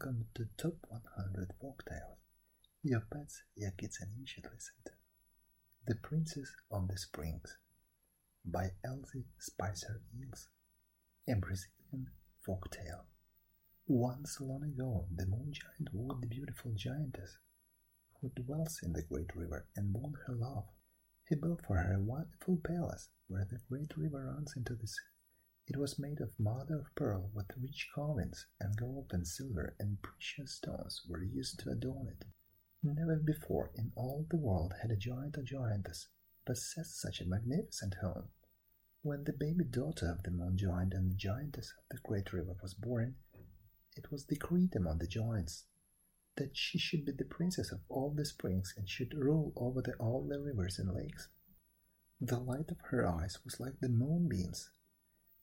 Welcome to Top 100 Folktales. Your pets, your kids, and you should listen to. The Princess of the Springs by Elsie Spicer Eells. A Brazilian folktale. Once long ago, the moon giant wooed the beautiful giantess who dwells in the great river and won her love. He built for her a wonderful palace where the great river runs into the sea. It was made of mother of pearl with rich carvings, and gold and silver and precious stones were used to adorn it. Never before in all the world had a giant or giantess possessed such a magnificent home. When the baby daughter of the moon giant and the giantess of the great river was born, it was decreed among the giants that she should be the princess of all the springs and should rule over the, all the rivers and lakes. The light of her eyes was like the moonbeams,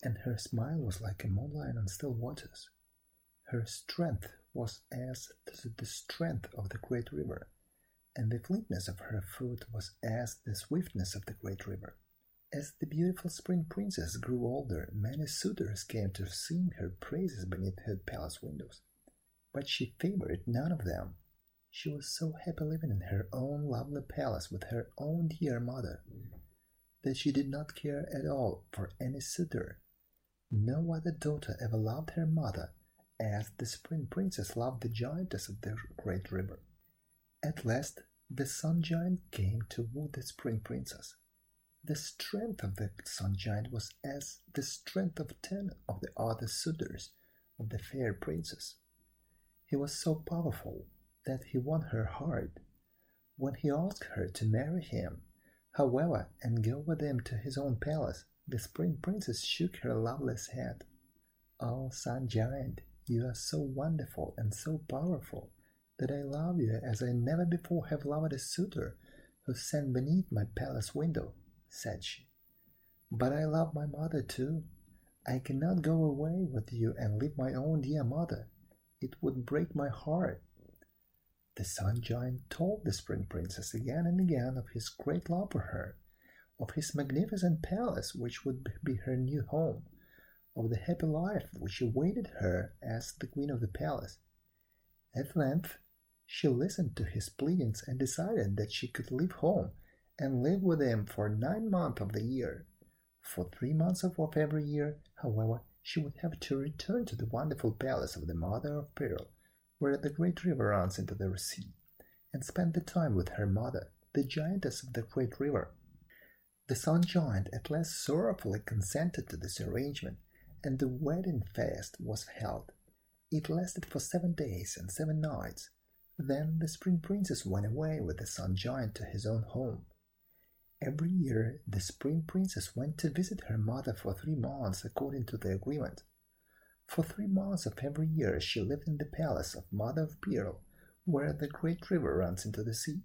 and her smile was like a moonlight on still waters. Her strength was as the strength of the great river, and the fleetness of her foot was as the swiftness of the great river. As the beautiful spring princess grew older, many suitors came to sing her praises beneath her palace windows, but she favored none of them. She was so happy living in her own lovely palace with her own dear mother that she did not care at all for any suitor no other daughter ever loved her mother as the spring princess loved the giantess of the great river. At last, the sun giant came to woo the spring princess. The strength of the sun giant was as the strength of ten of the other suitors of the fair princess. He was so powerful that he won her heart. When he asked her to marry him, however, and go with him to his own palace, the Spring Princess shook her loveless head. "Oh, Sun Giant, you are so wonderful and so powerful that I love you as I never before have loved a suitor who sat beneath my palace window," said she. "But I love my mother too. I cannot go away with you and leave my own dear mother. It would break my heart." The Sun Giant told the Spring Princess again and again of his great love for her of his magnificent palace, which would be her new home, of the happy life which awaited her as the queen of the palace. At length, she listened to his pleadings and decided that she could leave home and live with him for nine months of the year. For three months of every year, however, she would have to return to the wonderful palace of the Mother of Pearl, where the great river runs into the sea, and spend the time with her mother, the giantess of the great river. The Sun Giant at last sorrowfully consented to this arrangement, and the wedding feast was held. It lasted for seven days and seven nights. Then the Spring Princess went away with the Sun Giant to his own home. Every year the Spring Princess went to visit her mother for three months according to the agreement. For three months of every year she lived in the palace of Mother of Pearl, where the great river runs into the sea.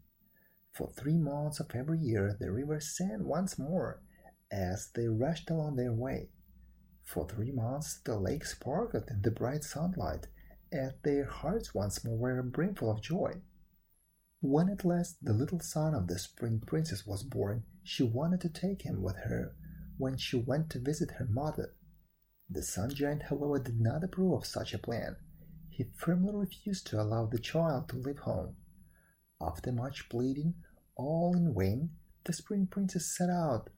For three months of every year the river sang once more as they rushed along their way. For three months the lake sparkled in the bright sunlight and their hearts once more were brimful of joy. When at last the little son of the Spring Princess was born, she wanted to take him with her when she went to visit her mother. The Sun Giant, however, did not approve of such a plan. He firmly refused to allow the child to leave home. After much pleading, all in vain, the Spring Princess set out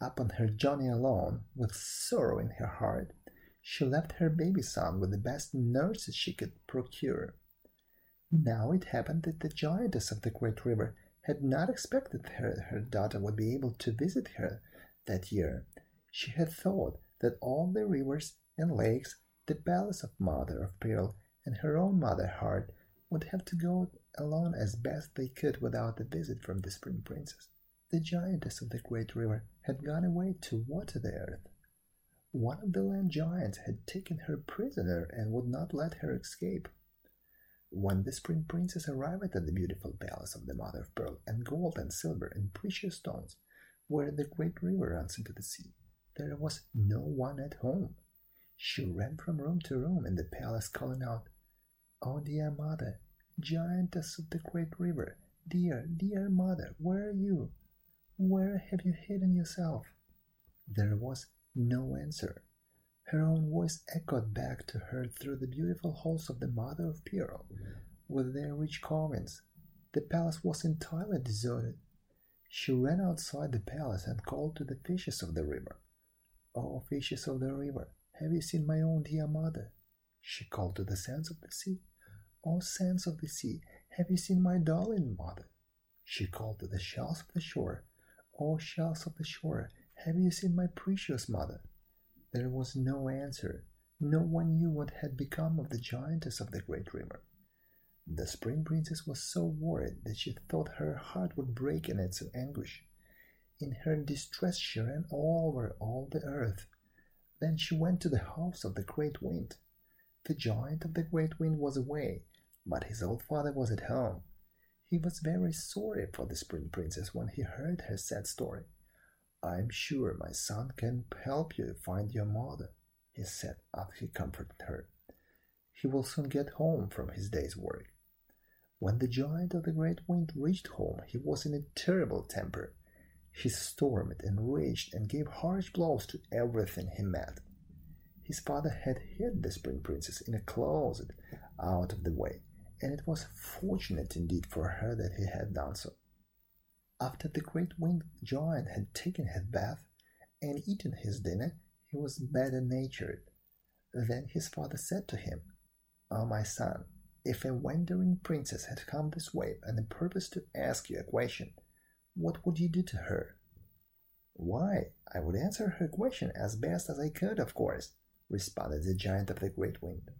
upon her journey alone, with sorrow in her heart. She left her baby son with the best nurses she could procure. Now it happened that the giantess of the great river had not expected her, her daughter would be able to visit her that year. She had thought that all the rivers and lakes, the palace of Mother of Pearl, and her own mother heart would have to go alone as best they could without a visit from the Spring Princess. The giantess of the great river had gone away to water the earth. One of the land giants had taken her prisoner and would not let her escape. When the Spring Princess arrived at the beautiful palace of the Mother of Pearl, and gold and silver and precious stones, where the great river runs into the sea, there was no one at home. She ran from room to room in the palace, calling out, Oh, dear mother, giantess of the great river, dear, dear mother, where are you? Where have you hidden yourself? There was no answer. Her own voice echoed back to her through the beautiful halls of the Mother of Pearl, with their rich carvings. The palace was entirely deserted. She ran outside the palace and called to the fishes of the river. Oh, fishes of the river, have you seen my own dear mother? She called to the sands of the sea. Oh, sands of the sea, have you seen my darling mother? She called to the shells of the shore. Oh, shells of the shore, have you seen my precious mother? There was no answer. No one knew what had become of the giantess of the great river. The spring princess was so worried that she thought her heart would break in its anguish. In her distress she ran all over all the earth. Then she went to the house of the great wind. The giant of the great wind was away, but his old father was at home. He was very sorry for the spring princess when he heard her sad story. I'm sure my son can help you find your mother, he said after he comforted her. He will soon get home from his day's work. When the giant of the great wind reached home, he was in a terrible temper. He stormed and raged and gave harsh blows to everything he met. His father had hid the spring princess in a closet out of the way, and it was fortunate indeed for her that he had done so. After the great winged giant had taken his bath and eaten his dinner, he was better natured. Then his father said to him, "Ah, oh, my son, if a wandering princess had come this way and a purpose to ask you a question, what would you do to her? Why, I would answer her question as best as I could, of course, responded the giant of the great wind.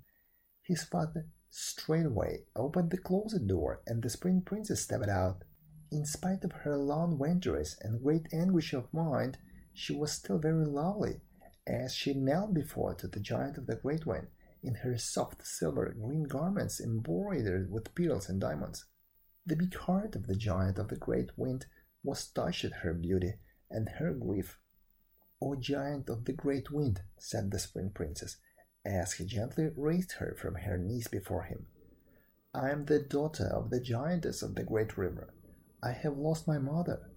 His father straightway opened the closet door, and the spring princess stepped out. In spite of her long wanderings and great anguish of mind, she was still very lovely, as she knelt before to the giant of the great wind in her soft silver green garments embroidered with pearls and diamonds. The big heart of the giant of the great wind was touched at her beauty and her grief. O giant of the great wind, said the spring princess, as he gently raised her from her knees before him. I am the daughter of the giantess of the great river. I have lost my mother.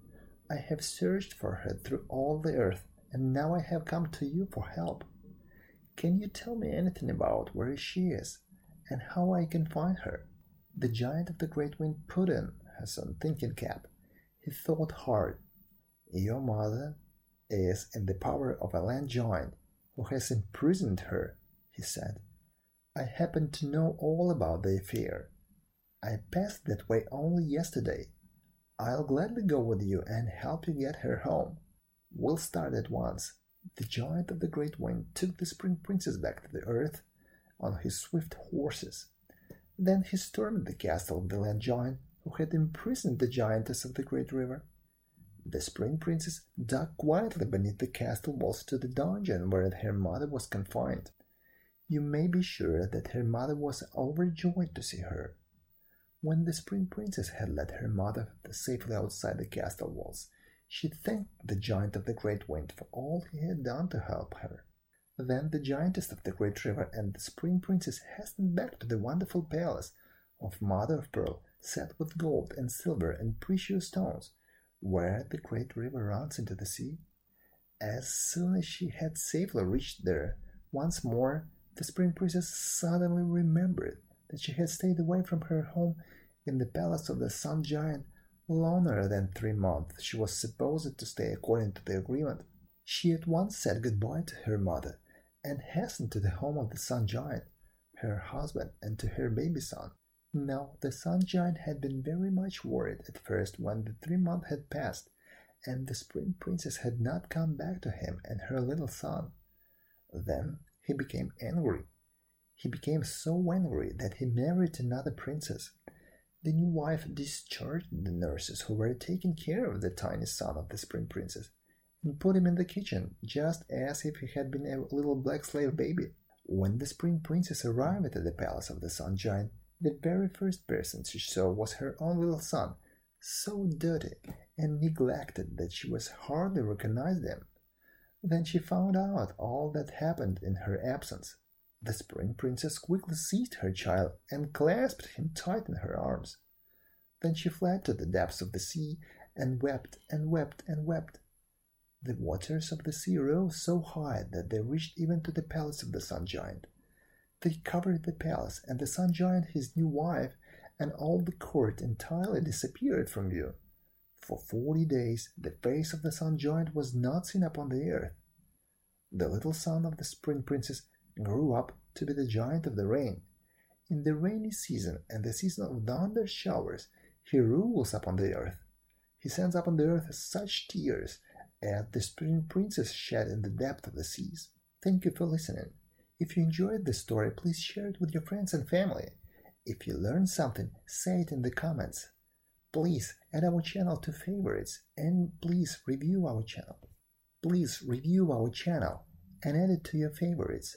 I have searched for her through all the earth, and now I have come to you for help. Can you tell me anything about where she is, and how I can find her? The giant of the great wind put in his unthinking cap. He thought hard. Your mother is in the power of a land giant who has imprisoned her, he said. I happen to know all about the affair. I passed that way only yesterday I'll gladly go with you and help you get her home. We'll start at once. The giant of the great wind took the spring princess back to the earth on his swift horses. Then he stormed the castle of the land giant who had imprisoned the giantess of the great river. The spring princess dug quietly beneath the castle walls to the dungeon where her mother was confined. You may be sure that her mother was overjoyed to see her. When the spring princess had led her mother safely outside the castle walls, she thanked the giant of the great wind for all he had done to help her. Then the giantess of the great river and the spring princess hastened back to the wonderful palace of Mother of Pearl, set with gold and silver and precious stones, where the great river runs into the sea. As soon as she had safely reached there, once more the spring princess suddenly remembered that she had stayed away from her home in the palace of the Sun Giant longer than three months she was supposed to stay according to the agreement. She at once said goodbye to her mother and hastened to the home of the Sun Giant, her husband, and to her baby son. Now, the Sun Giant had been very much worried at first when the three months had passed and the Spring Princess had not come back to him and her little son. Then he became angry he became so angry that he married another princess. The new wife discharged the nurses who were taking care of the tiny son of the spring princess and put him in the kitchen just as if he had been a little black slave baby. When the spring princess arrived at the palace of the sun giant, the very first person she saw was her own little son, so dirty and neglected that she was hardly recognized him. Then she found out all that happened in her absence. The spring princess quickly seized her child and clasped him tight in her arms. Then she fled to the depths of the sea and wept and wept and wept. The waters of the sea rose so high that they reached even to the palace of the Sun Giant. They covered the palace, and the Sun Giant, his new wife, and all the court entirely disappeared from view. For forty days the face of the Sun Giant was not seen upon the earth. The little son of the Spring Princess grew up to be the Giant of the Rain. In the rainy season and the season of thunder showers, he rules upon the earth. He sends upon the earth such tears as the Spring Princess shed in the depth of the seas. Thank you for listening. If you enjoyed this story, please share it with your friends and family. If you learned something, say it in the comments. Please add our channel to favorites and please review our channel. Please review our channel and add it to your favorites.